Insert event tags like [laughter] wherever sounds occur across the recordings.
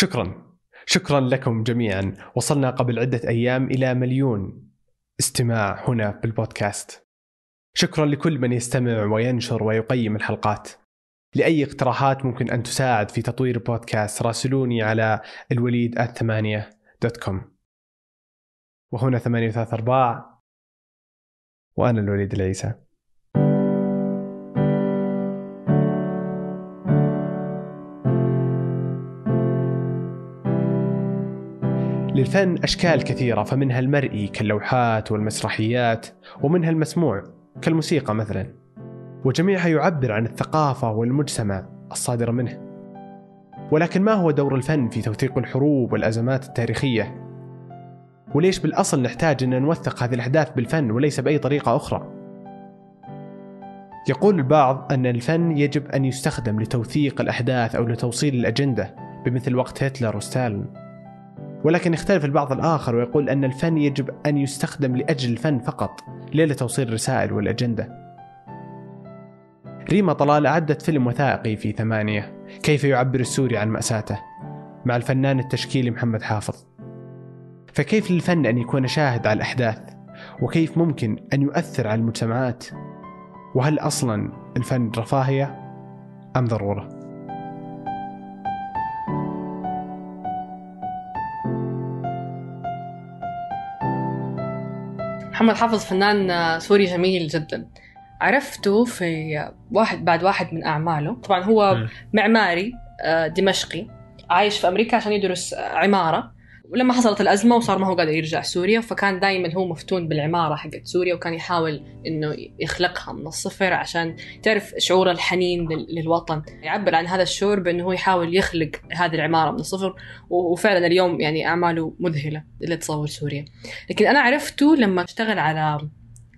شكرا. شكرا لكم جميعا. وصلنا قبل عدة أيام إلى مليون استماع هنا بالبودكاست. شكرا لكل من يستمع وينشر ويقيم الحلقات. لأي اقتراحات ممكن أن تساعد في تطوير البودكاست راسلوني على الوليد الثمانية dot com وهنا ثمانية وثلاث أرباع وأنا الوليد العيسى. للفن أشكال كثيرة فمنها المرئي كاللوحات والمسرحيات ومنها المسموع كالموسيقى مثلا وجميعها يعبر عن الثقافة والمجتمع الصادرة منه ولكن ما هو دور الفن في توثيق الحروب والأزمات التاريخية؟ وليش بالأصل نحتاج أن نوثق هذه الأحداث بالفن وليس بأي طريقة أخرى؟ يقول البعض أن الفن يجب أن يستخدم لتوثيق الأحداث أو لتوصيل الأجندة بمثل وقت هتلر وستالين ولكن يختلف البعض الآخر ويقول أن الفن يجب أن يستخدم لأجل الفن فقط لا لتوصيل الرسائل والأجندة. ريما طلال أعدت فيلم وثائقي في ثمانية كيف يعبر السوري عن مأساته؟ مع الفنان التشكيلي محمد حافظ. فكيف للفن أن يكون شاهد على الأحداث؟ وكيف ممكن أن يؤثر على المجتمعات؟ وهل أصلا الفن رفاهية أم ضرورة؟ محمد حافظ فنان سوري جميل جدا. عرفته في واحد بعد واحد من أعماله. طبعا هو معماري آه، دمشقي عايش في أمريكا عشان يدرس عمارة. ولما حصلت الأزمة وصار ما هو قادر يرجع سوريا فكان دائما هو مفتون بالعمارة حقت سوريا وكان يحاول إنه يخلقها من الصفر عشان تعرف شعور الحنين للوطن. يعبر عن هذا الشعور بإنه هو يحاول يخلق هذه العمارة من الصفر وفعلا اليوم يعني أعماله مذهلة اللي تصور سوريا. لكن أنا عرفته لما اشتغل على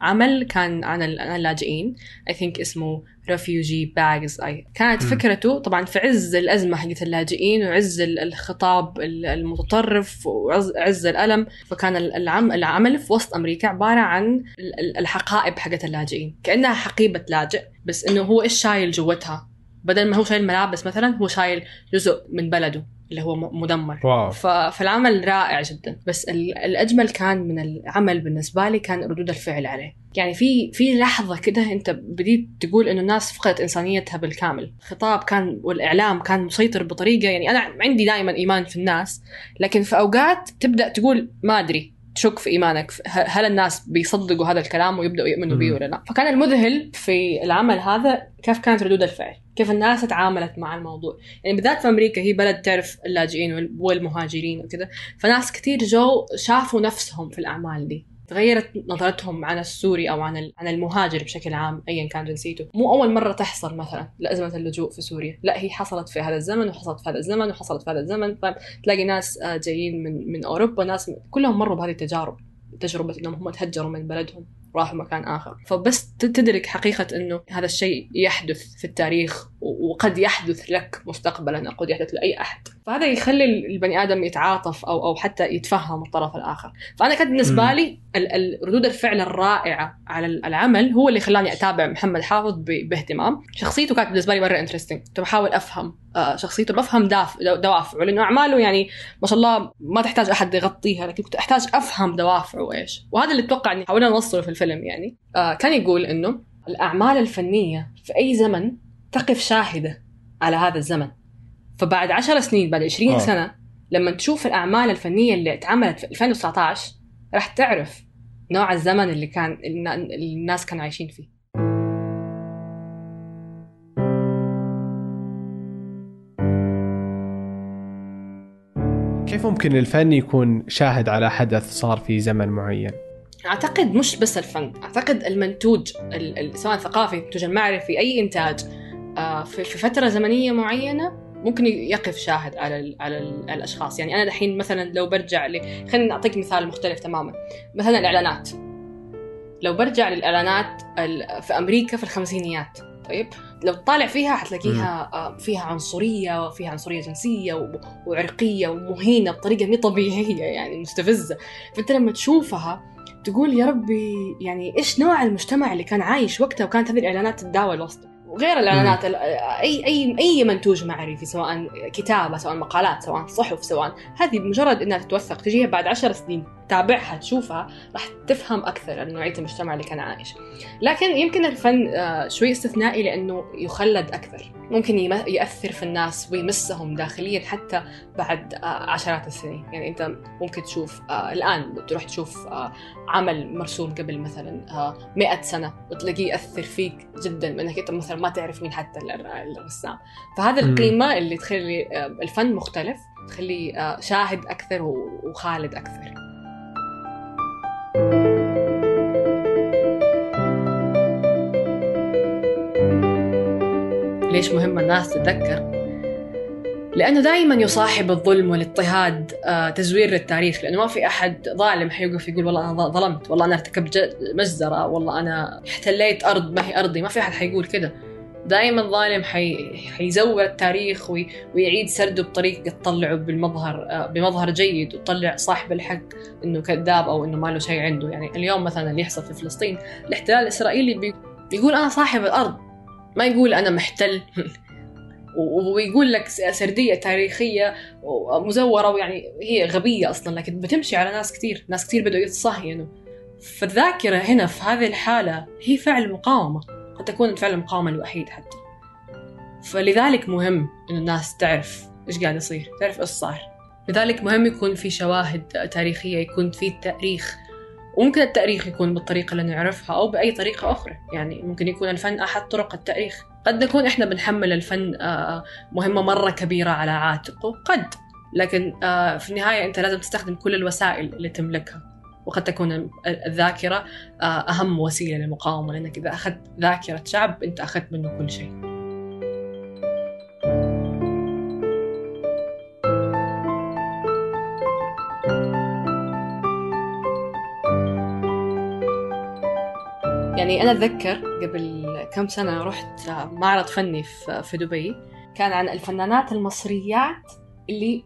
عمل كان عن اللاجئين. I think اسمه refugee bags. كانت م. فكرته طبعا في عز الأزمة حقت اللاجئين وعز الخطاب المتطرف وعز الألم فكان العم العمل في وسط أمريكا عبارة عن الحقائب حقت اللاجئين. كأنها حقيبة لاجئ بس إنه هو إيش شايل جوتها؟ بدل ما هو شايل ملابس مثلا هو شايل جزء من بلده. اللي هو مدمر. واو. فالعمل رائع جدا. بس الأجمل كان من العمل بالنسبة لي كان ردود الفعل عليه. يعني في في لحظة كده أنت بديت تقول إنه الناس فقدت إنسانيتها بالكامل. الخطاب كان والإعلام كان مسيطر بطريقة يعني أنا عندي دائما إيمان في الناس لكن في أوقات تبدأ تقول ما أدري. تشك في إيمانك. هل الناس بيصدقوا هذا الكلام ويبدأوا يؤمنوا به ولا لا؟ فكان المذهل في العمل هذا كيف كانت ردود الفعل؟ كيف الناس تعاملت مع الموضوع؟ يعني بالذات في أمريكا هي بلد تعرف اللاجئين والمهاجرين وكذا. فناس كثير جو شافوا نفسهم في الأعمال دي. تغيرت نظرتهم عن السوري أو عن عن المهاجر بشكل عام ايا كان جنسيته. مو أول مرة تحصل مثلا لأزمة اللجوء في سوريا. لا هي حصلت في هذا الزمن وحصلت في هذا الزمن وحصلت في هذا الزمن. تلاقي ناس آه، جايين من من أوروبا ناس كلهم مروا بهذه التجارب تجربة إنهم هم تهجروا من بلدهم. راحوا مكان آخر. فبس تدرك حقيقة أنه هذا الشيء يحدث في التاريخ وقد يحدث لك مستقبلا أو قد يحدث لأي أحد. فهذا يخلي البني آدم يتعاطف أو أو حتى يتفهم الطرف الآخر. فأنا كانت بالنسبة لي ردود الفعل الرائعة على العمل هو اللي خلاني أتابع محمد حافظ باهتمام. شخصيته كانت بالنسبة لي مرة انترستنج كنت بحاول أفهم آه، شخصيته بفهم دوافعه لأنه أعماله يعني ما شاء الله ما تحتاج أحد يغطيها لكن كنت أحتاج أفهم دوافعه إيش وهذا اللي أتوقع أني حاولنا نوصله في الفيلم. يعني آه كان يقول إنه الأعمال الفنية في أي زمن تقف شاهدة على هذا الزمن فبعد عشر سنين بعد 20 آه. سنة لما تشوف الأعمال الفنية اللي اتعملت في 2019 راح تعرف نوع الزمن اللي كان الناس كانوا عايشين فيه كيف ممكن الفن يكون شاهد على حدث صار في زمن معين؟ أعتقد مش بس الفن أعتقد المنتوج سواء ثقافي المنتوج المعرفي أي إنتاج آه، في فترة زمنية معينة ممكن يقف شاهد على على الأشخاص. يعني أنا الحين مثلا لو برجع ل خليني أعطيك مثال مختلف تماما. مثلا الإعلانات. لو برجع للإعلانات في أمريكا في الخمسينيات طيب؟ لو تطالع فيها حتلاقيها آه، فيها عنصرية وفيها عنصرية جنسية وعرقية ومهينة بطريقة مي طبيعية يعني مستفزة. فأنت لما تشوفها تقول يا ربي يعني إيش نوع المجتمع اللي كان عايش وقتها وكانت هذه الإعلانات تتداول وسطه وغير الإعلانات ال- اي اي أي منتوج معرفي سواء كتابة سواء مقالات سواء صحف سواء هذه مجرد إنها تتوثق تجيها بعد عشر سنين تتابعها تشوفها راح تفهم أكثر عن نوعية المجتمع اللي كان عايش. لكن يمكن الفن آه، شوي استثنائي لأنه يخلد أكثر. ممكن يأثر في الناس ويمسهم داخليا حتى بعد آه، عشرات السنين. يعني أنت ممكن تشوف آه، الآن تروح تشوف عمل مرسوم قبل مثلا آه، مئة سنة وتلاقيه يأثر فيك جدا. إنك أنت مثلا ما تعرف مين حتى ال- الرسام فهذا. القيمة اللي تخلي آه، الفن مختلف تخليه آه، شاهد أكثر وخالد أكثر. ليش مهم الناس تتذكر؟ لأنه دائما يصاحب الظلم والاضطهاد آه، تزوير للتاريخ لأنه ما في أحد ظالم حيوقف يقول والله أنا ظلمت والله أنا ارتكبت مجزرة والله أنا احتليت أرض ما هي أرضي. ما في أحد حيقول كده. دائما ظالم حي... حيزور التاريخ وي... ويعيد سرده بطريقة تطلعه بالمظهر آه، بمظهر جيد وتطلع صاحب الحق إنه كذاب أو إنه ما له شيء عنده. يعني اليوم مثلا اللي يحصل في فلسطين الاحتلال الإسرائيلي بي... بيقول أنا صاحب الأرض. ما يقول أنا محتل. [laughs] ويقول لك س- سردية تاريخية مزوره ويعني هي غبية أصلا لكن بتمشي على ناس كثير ناس كثير بدأوا يتصهينوا فالذاكرة هنا في هذه الحالة هي فعل مقاومة. قد تكون فعل المقاومه الوحيد حتى. فلذلك مهم إنه الناس تعرف إيش قاعد يصير تعرف إيش صار. لذلك مهم يكون في شواهد تاريخية يكون في تأريخ. وممكن التأريخ يكون بالطريقة اللي نعرفها أو بأي طريقة أخرى. يعني ممكن يكون الفن أحد طرق التأريخ. قد نكون إحنا بنحمل الفن آه، مهمة مرة كبيرة على عاتقه قد. لكن آه، في النهاية أنت لازم تستخدم كل الوسائل اللي تملكها. وقد تكون ال- الذاكرة آه، أهم وسيلة للمقاومة لأنك إذا أخذت ذاكرة شعب أنت أخذت منه كل شيء. يعني أنا أتذكر قبل كم سنة رحت معرض فني في دبي كان عن الفنانات المصريات اللي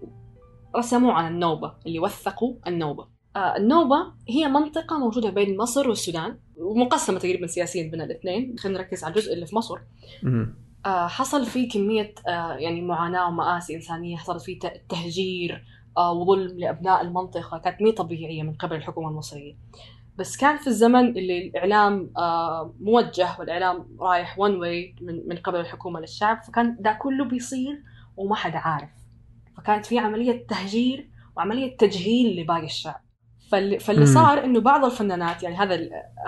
رسموا عن النوبة اللي وثقوا النوبة. النوبة هي منطقة موجودة بين مصر والسودان ومقسمة تقريبا سياسيا بين الاثنين. خلينا نركز على الجزء اللي في مصر. آه، حصل فيه كمية آه، يعني معاناة ومآسي إنسانية حصلت فيه ت- تهجير آه، وظلم لأبناء المنطقة كانت مي طبيعية من قبل الحكومة المصرية. بس كان في الزمن اللي الإعلام آه، موجه والإعلام رايح one way من, من قبل الحكومة للشعب فكان ده كله بيصير وما حد عارف. فكانت في عملية تهجير وعملية تجهيل لباقي الشعب. فاللي, فاللي. صار إنه بعض الفنانات يعني هذا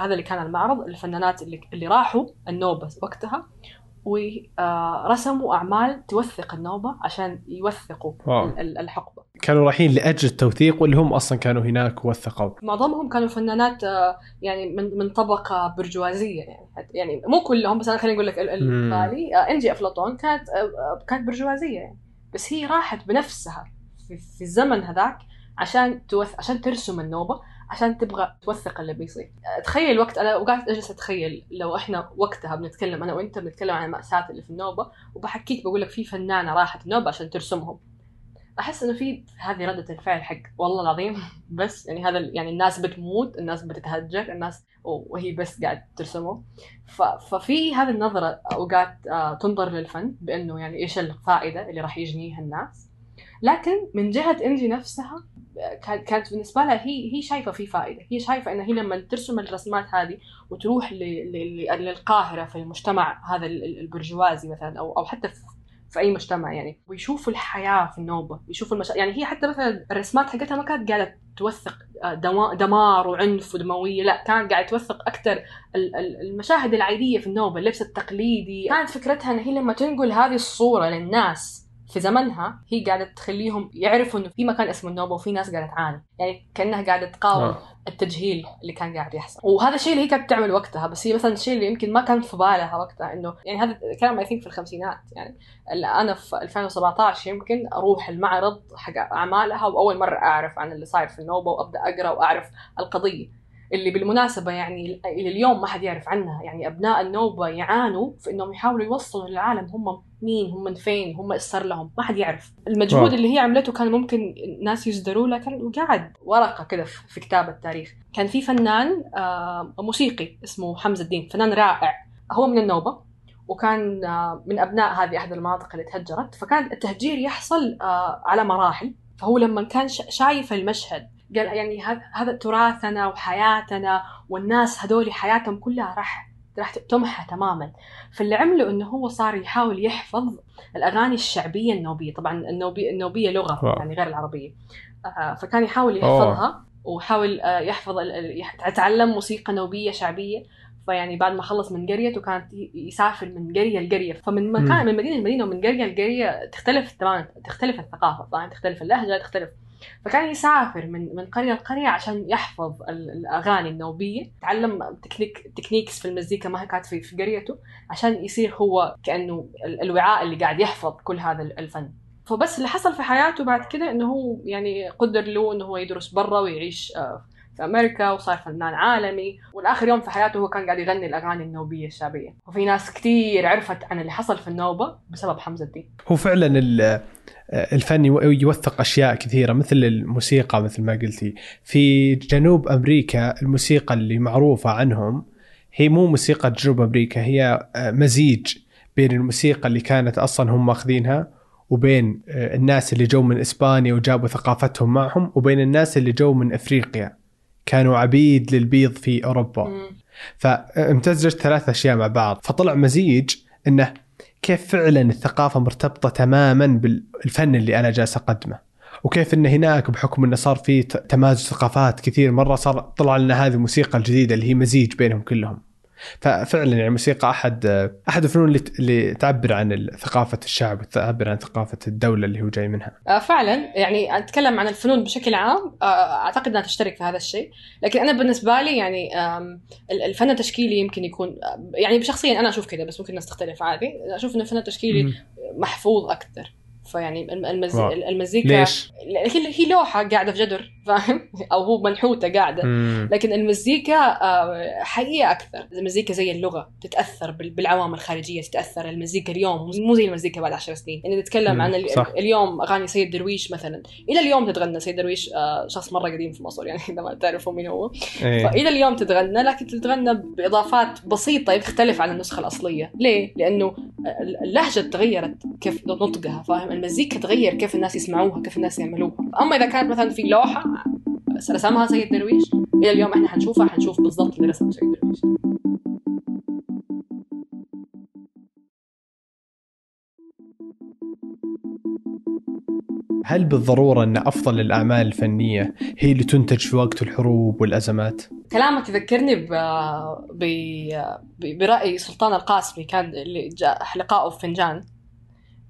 هذا اللي كان المعرض الفنانات اللي, اللي راحوا النوبة وقتها ورسموا أعمال توثق النوبة عشان يوثقوا واو. ال- ال- الحقبة كانوا رايحين لأجل التوثيق واللي هم أصلا كانوا هناك وثقوا معظمهم كانوا فنانات آه، يعني من من طبقة برجوازية يعني يعني مو كلهم بس أنا خليني أقول لك ال- ال- مم. بالي آه، إنجي أفلاطون كانت آه، آه، كانت برجوازية يعني بس هي راحت بنفسها في الزمن هذاك عشان توث عشان ترسم النوبة عشان تبغى توثق اللي بيصير. آه، تخيل وقت أنا وقعدت أجلس أتخيل لو إحنا وقتها بنتكلم أنا وأنت بنتكلم عن المأساة اللي في النوبة وبحكيك بقول لك في فنانة راحت النوبة عشان ترسمهم. أحس إنه في هذه ردة الفعل حق والله العظيم. [laughs] بس يعني هذا يعني الناس بتموت الناس بتتهجر الناس وهي بس قاعد ترسمه. ففي هذه النظرة أوقات آه، تنظر للفن بإنه يعني إيش الفائدة اللي راح يجنيها الناس. لكن من جهة إنجي نفسها كان- كانت بالنسبة لها هي هي شايفة في فائدة. هي شايفة ان هي لما ترسم الرسمات هذه وتروح ل- ل- ل- للقاهرة في المجتمع هذا ال- ال- البرجوازي مثلا أو أو حتى في في أي مجتمع يعني ويشوفوا الحياة في النوبة يشوفوا المشا... يعني هي حتى مثلا الرسمات حقتها ما كانت قاعدة توثق آه، دما... دمار وعنف ودموية لا كانت قاعدة توثق أكثر ال- ال- المشاهد العادية في النوبة اللبس التقليدي. كانت فكرتها إن هي لما تنقل هذه الصورة للناس في زمنها هي قاعدة تخليهم يعرفوا إنه في مكان اسمه النوبة وفي ناس قاعدة تعاني. يعني كأنها قاعدة تقاوم آه. التجهيل اللي كان قاعد يحصل. وهذا الشيء اللي هي كانت تعمل وقتها بس هي مثلا الشيء اللي يمكن ما كان في بالها وقتها إنه يعني هذا كلام اي ثينك في الخمسينات. يعني أنا في 2017 يمكن أروح المعرض حق أعمالها وأول مرة أعرف عن اللي صاير في النوبة وأبدأ أقرأ وأعرف القضية. اللي بالمناسبة يعني إلى اليوم ما حد يعرف عنها. يعني أبناء النوبة يعانوا في أنهم يحاولوا يوصلوا للعالم. هم مين؟ هم من فين؟ هم إيش صار لهم. ما حد يعرف. المجهود واو. اللي هي عملته كان ممكن ناس يصدروا له كان قاعد ورقة كده في كتاب التاريخ. كان في فنان آه، موسيقي اسمه حمزة الدين. فنان رائع. هو من النوبة وكان آه، من أبناء هذه أحد المناطق اللي تهجرت. فكان التهجير يحصل آه، على مراحل. فهو لما كان شايف المشهد قال يعني هذا تراثنا وحياتنا والناس هذول حياتهم كلها راح راح تمحى تماما. فاللي عمله إنه هو صار يحاول يحفظ الأغاني الشعبية النوبية. طبعا النوبيه النوبية لغة واو. يعني غير العربية. آه، فكان يحاول يحفظها أوه. وحاول يحفظ يتعلم موسيقى نوبية شعبية. فيعني بعد ما خلص من قريته كانت يسافر من قرية لقرية. فمن مكان من مدينة لمدينة ومن قرية لقرية تختلف تماما تختلف الثقافة. طبعا تختلف اللهجة تختلف فكان يسافر من من قرية لقرية عشان يحفظ الأغاني النوبية. تعلم technique techniques في المزيكا ما كانت في, في قريته عشان يصير هو كأنه الوعاء اللي قاعد يحفظ كل هذا الفن. فبس اللي حصل في حياته بعد كده إنه هو يعني قدر له إنه هو يدرس برا ويعيش آه، في أمريكا وصار فنان عالمي. والآخر يوم في حياته هو كان قاعد يغني الأغاني النوبية الشعبية. وفي ناس كثير عرفت عن اللي حصل في النوبة بسبب حمزة الدين. هو فعلا الفن يوثق أشياء كثيرة مثل الموسيقى مثل ما قلتي. في جنوب أمريكا الموسيقى اللي معروفة عنهم هي مو موسيقى جنوب أمريكا هي مزيج بين الموسيقى اللي كانت أصلا هم ماخذينها وبين الناس اللي جو من إسبانيا وجابوا ثقافتهم معهم وبين الناس اللي جو من إفريقيا. كانوا عبيد للبيض في أوروبا. فامتزجت ثلاث أشياء مع بعض. فطلع مزيج إنه كيف فعلا الثقافة مرتبطة تماما بالفن اللي أنا جالس أقدمه؟ وكيف إن هناك بحكم انه صار في تمازج ثقافات كثير مرة صار طلع لنا هذه الموسيقى الجديدة اللي هي مزيج بينهم كلهم؟ ففعلا يعني الموسيقى أحد أحد الفنون اللي اللي تعبر عن ثقافة الشعب وتعبر عن ثقافة الدولة اللي هو جاي منها. آه، فعلا يعني أتكلم عن الفنون بشكل عام آه، أعتقد إنها تشترك في هذا الشيء، لكن أنا بالنسبة لي يعني الفن التشكيلي يمكن يكون يعني شخصيا أنا أشوف كذا بس ممكن الناس تختلف عادي، أشوف إن الفن التشكيلي محفوظ أكثر. فيعني المز... المزيكا ليش؟ هي لوحة قاعدة في جدر فاهم؟ [laughs] أو هو منحوتة قاعدة. مم. لكن المزيكا آه، حقيقه أكثر. المزيكا زي اللغة تتأثر بالعوامل الخارجية تتأثر. المزيكا اليوم مو زي المزيكا بعد عشر سنين. يعني نتكلم عن صح. اليوم أغاني سيد درويش مثلا. إلى اليوم تتغنى. سيد درويش آه، شخص مرة قديم في مصر يعني [laughs] إذا ما تعرفوا مين هو. إيه. فإلى اليوم تتغنى لكن تتغنى بإضافات بسيطة تختلف عن النسخة الأصلية. ليه؟ لأنه اللهجة تغيرت كيف نطقها فاهم؟ المزيكا تغير كيف الناس يسمعوها كيف الناس يعملوها. أما إذا كانت مثلا في لوحة رسمها سيد درويش إلى اليوم إحنا حنشوفها حنشوف بالضبط اللي رسمه سيد درويش هل بالضرورة أن أفضل الأعمال الفنية هي اللي تنتج في وقت الحروب والأزمات؟ كلامك يذكرني ب... ب... برأي سلطان القاسمي كان اللي جاء لقائه في فنجان.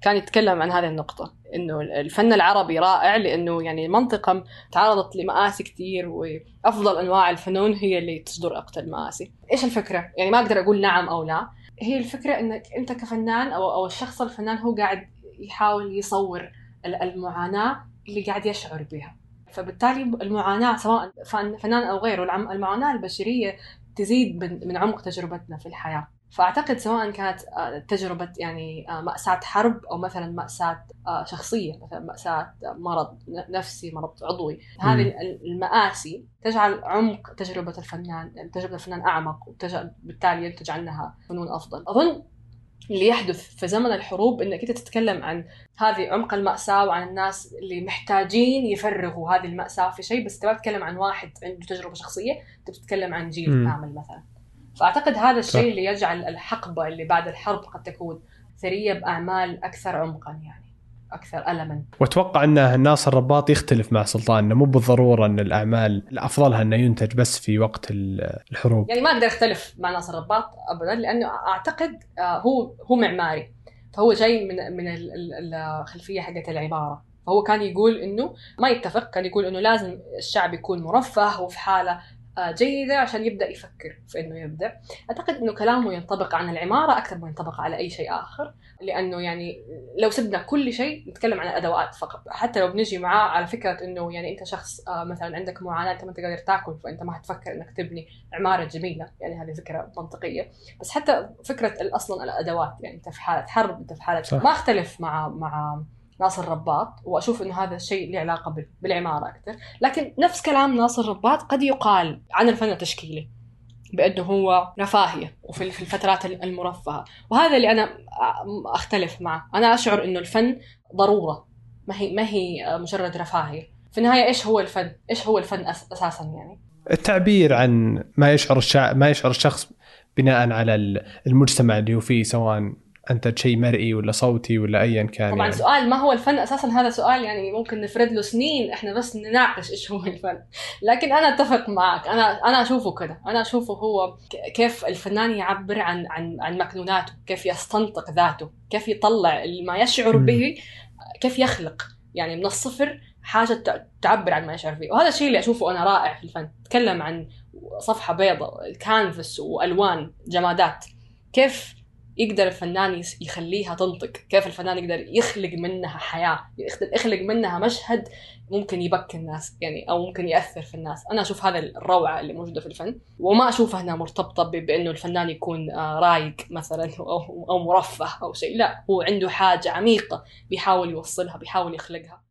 كان يتكلم عن هذه النقطة إنه الفن العربي رائع لأنه يعني منطقة تعرضت لمآسي كثير وأفضل أنواع الفنون هي اللي تصدر اقصى المآسي. إيش الفكرة؟ يعني ما أقدر أقول نعم أو لا، هي الفكرة إنك أنت كفنان أو أو الشخص الفنان هو قاعد يحاول يصور المعاناة اللي قاعد يشعر بها. فبالتالي المعاناة سواء فنان أو غيره المعاناة البشرية تزيد من عمق تجربتنا في الحياة. فأعتقد سواء كانت آه، تجربة يعني آه، مأساة حرب أو مثلا مأساة آه، شخصية مثلا مأساة مرض نفسي مرض عضوي. هذه المآسي تجعل عمق تجربة الفنان تجربة الفنان أعمق وبالتالي ينتج عنها فنون أفضل. أظن اللي يحدث في زمن الحروب إنك أنت تتكلم عن هذه عمق المأساة وعن الناس اللي محتاجين يفرغوا هذه المأساة في شيء بس تبغى تتكلم عن واحد عنده تجربة شخصية تتكلم عن جيل كامل مثلا. فأعتقد هذا الشيء اللي يجعل الحقبة اللي بعد الحرب قد تكون ثرية بأعمال أكثر عمقا يعني أكثر الما. وأتوقع أن ناصر رباط يختلف مع سلطان إنه مو بالضرورة أن الأعمال الافضلها أنه ينتج بس في وقت الحروب. يعني ما أقدر أختلف مع ناصر رباط ابدا لأنه أعتقد آه، هو هو معماري. فهو جاي من من الخلفية حقت العماره فهو كان يقول إنه ما يتفق كان يقول إنه لازم الشعب يكون مرفه وفي حالة جيدة عشان يبدأ يفكر في إنه يبدع أعتقد إنه كلامه ينطبق عن العمارة أكثر ما ينطبق على أي شيء آخر لأنه يعني لو سبنا كل شيء نتكلم عن الأدوات فقط. حتى لو بنجي معاه على فكرة إنه يعني أنت شخص آه، مثلا عندك معاناة أنت ما تقدر تاكل فأنت ما حتفكر إنك تبني عمارة جميلة. يعني هذه فكرة منطقية. بس حتى فكرة أصلا الأدوات يعني أنت في حالة حرب أنت في حالة صح. ما أختلف مع مع ناصر رباط وأشوف إنه هذا الشيء له علاقة بالعمارة أكثر، لكن نفس كلام ناصر رباط قد يقال عن الفن التشكيلي. بأنه هو رفاهية وفي في الفترات المرفهة. وهذا اللي أنا أختلف معه. أنا أشعر إنه الفن ضرورة ما هي ما هي مجرد رفاهية. في النهاية إيش هو الفن؟ إيش هو الفن أساسا يعني؟ التعبير عن ما يشعر الشع... ما يشعر الشخص بناء على المجتمع اللي هو فيه سواء انتج شيء مرئي ولا صوتي ولا ايا كان طبعا يعني. سؤال ما هو الفن أساسا؟ هذا سؤال يعني ممكن نفرد له سنين إحنا بس نناقش إيش هو الفن. لكن أنا أتفق معك أنا أنا أشوفه كذا أنا أشوفه هو كيف الفنان يعبر عن عن عن مكنوناته كيف يستنطق ذاته كيف يطلع ما يشعر به كيف يخلق. يعني من الصفر حاجة تعبر عن ما يشعر فيه. وهذا الشيء اللي أشوفه أنا رائع في الفن. تكلم عن صفحة بيضاء كانفس وألوان جمادات. كيف يقدر الفنان يخليها تنطق كيف الفنان يقدر يخلق منها حياة يخلق منها مشهد ممكن يبكي الناس يعني أو ممكن يأثر في الناس. أنا أشوف هذا الروعة اللي موجودة في الفن وما أشوفها هنا مرتبطة بأنه الفنان يكون آه، رايق مثلا [laughs] أو, أو مرفه أو شيء لا هو عنده حاجة عميقة بيحاول يوصلها بيحاول يخلقها.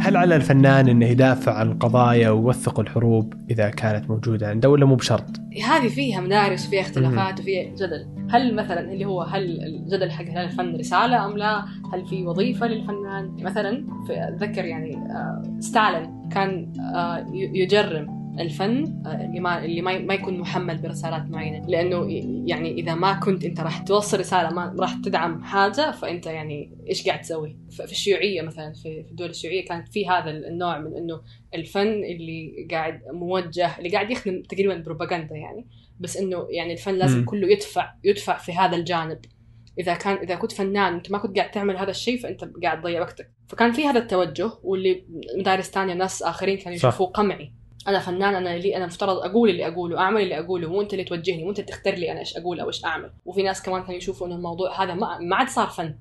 هل على الفنان إنه يدافع عن القضايا ويوثق الحروب إذا كانت موجودة عنده ولا مو بشرط؟ هذه فيها مدارس وفيها اختلافات وفيها جدل، هل مثلا اللي هو هل الجدل حق هل الفن رسالة أم لا؟ هل في وظيفة للفنان؟ مثلا أتذكر يعني آه، ستالين كان آه، يجرم الفن آه، اللي ما اللي ما يكون محمل برسالات معينة. لأنه يعني إذا ما كنت أنت راح توصل رسالة ما راح تدعم حاجة فأنت يعني إيش قاعد تسوي؟ في الشيوعية مثلا في الدول الشيوعية كانت في هذا النوع من إنه الفن اللي قاعد موجه اللي قاعد يخدم تقريبا بروباغندا يعني. بس إنه يعني الفن لازم م. كله يدفع يدفع في هذا الجانب. إذا كان إذا كنت فنان انت ما كنت قاعد تعمل هذا الشيء فأنت قاعد تضيع وقتك. فكان في هذا التوجه واللي مدارس ثانية ناس آخرين كانوا يشوفوه قمعي. أنا فنان أنا لي أنا مفترض أقول اللي أقوله أعمل اللي أقوله مو أنت اللي توجهني مو أنت تختار لي أنا إيش أقول أو إيش أعمل. وفي ناس كمان كانوا يشوفوا إنه الموضوع هذا ما, ما عاد صار فن.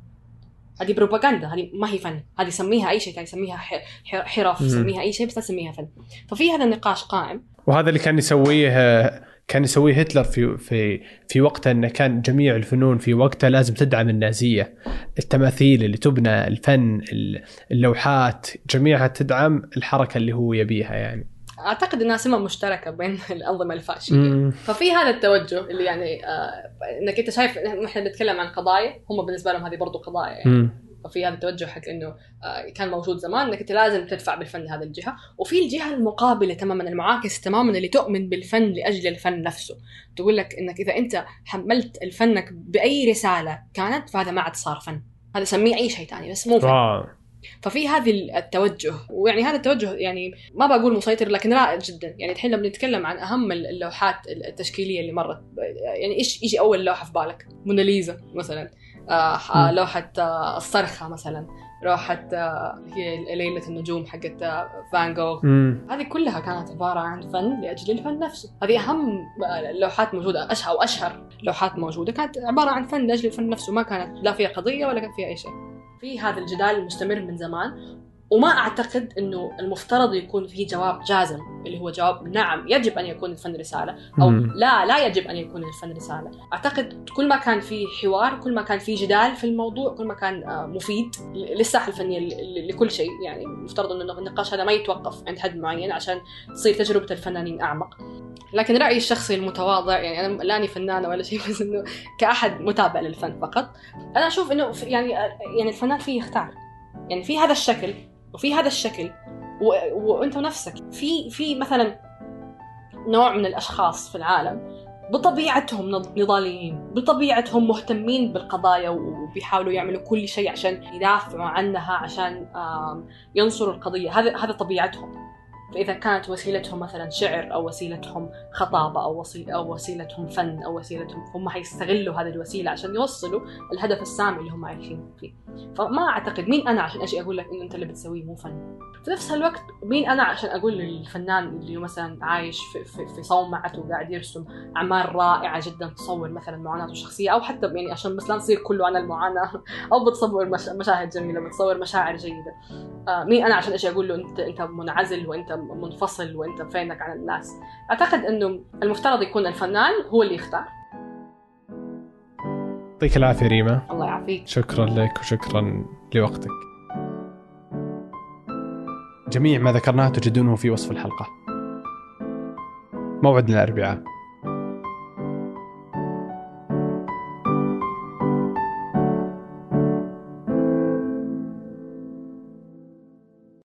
هذه بروباغندا هذه ما هي فن. هذه سميها أي شيء ثاني سميها حرف سميها أي شيء بس لا تسميها فن. ففي هذا النقاش قائم. وهذا اللي كان يسويه كان يسويه هتلر في في في وقته إنه كان جميع الفنون في وقتها لازم تدعم النازية. التماثيل اللي تبنى الفن اللوحات جميعها تدعم الحركة اللي هو يبيها يعني. أعتقد إنها سمة مشتركة بين [laughs] الأنظمة الفاشية. ففي هذا التوجه اللي يعني آه إنك أنت شايف إحنا بنتكلم عن قضايا هم بالنسبة لهم هذه برضو قضايا يعني. ففي هذا التوجه حق إنه آه كان موجود زمان إنك أنت لازم تدفع بالفن هذه الجهة. وفي الجهة المقابلة تماما المعاكس تماما اللي تؤمن بالفن لأجل الفن نفسه. تقول لك إنك إذا أنت حملت الفنك بأي رسالة كانت فهذا ما عاد صار فن. هذا سميه أي شيء ثاني بس مو فن. ففي هذه التوجه ويعني هذا التوجه يعني ما بقول مسيطر لكن رائع جدا. يعني الحين لما نتكلم عن أهم اللوحات التشكيلية اللي مرت يعني إيش يجي أول لوحة في بالك؟ موناليزا مثلا. آه لوحة آه الصرخة مثلا. لوحة آه هي ليلة النجوم حقت آه فان جوغ. هذه كلها كانت عبارة عن فن لأجل الفن نفسه. هذه أهم لوحات موجودة أشهر أو اشهر لوحات موجودة. كانت عبارة عن فن لأجل الفن نفسه. ما كانت لا فيها قضية ولا كان فيها أي شيء. في هذا الجدال المستمر من زمان. وما أعتقد إنه المفترض يكون في جواب جازم اللي هو جواب نعم يجب أن يكون الفن رسالة أو مم. لا لا يجب أن يكون الفن رسالة. أعتقد كل ما كان في حوار كل ما كان في جدال في الموضوع كل ما كان آه، مفيد للساحة الفنية لكل شيء. يعني المفترض إنه النقاش هذا ما يتوقف عند حد معين عشان تصير تجربة الفنانين أعمق. لكن رأيي الشخصي المتواضع يعني أنا لأني فنانة ولا شيء [laughs] بس إنه كأحد متابع للفن فقط أنا أشوف إنه يعني يعني الفنان فيه يختار. يعني في هذا الشكل. وفي هذا الشكل. و... وأنت نفسك في في مثلا نوع من الأشخاص في العالم بطبيعتهم نضاليين بطبيعتهم مهتمين بالقضايا وبيحاولوا يعملوا كل شيء عشان يدافعوا عنها عشان ينصروا القضية. هذا هذا طبيعتهم. فإذا كانت وسيلتهم مثلا شعر أو وسيلتهم خطابة أو وسيلة أو وسيلتهم فن أو وسيلتهم هم حيستغلوا هذه الوسيلة عشان يوصلوا الهدف السامي اللي هم عايشين فيه. فما أعتقد مين أنا عشان أجي أقول لك إنه أنت اللي بتسويه مو فن. في نفس الوقت مين أنا عشان أقول للفنان اللي مثلا عايش في, في, في صومعته وقاعد يرسم أعمال رائعة جدا تصور مثلا معاناته الشخصية أو حتى يعني عشان بس لا نصير كله عن المعاناة [laughs] أو بتصور مشاهد جميلة بتصور مشاعر جيدة. آه مين أنا عشان أجي أقول له أنت أنت منعزل وأنت منفصل وانت فينك عن الناس. أعتقد إنه المفترض يكون الفنان هو اللي يختار. يعطيك العافية ريما. الله يعافيك. شكرا لك وشكرا لوقتك. جميع ما ذكرناه تجدونه في وصف الحلقة. موعدنا الأربعاء.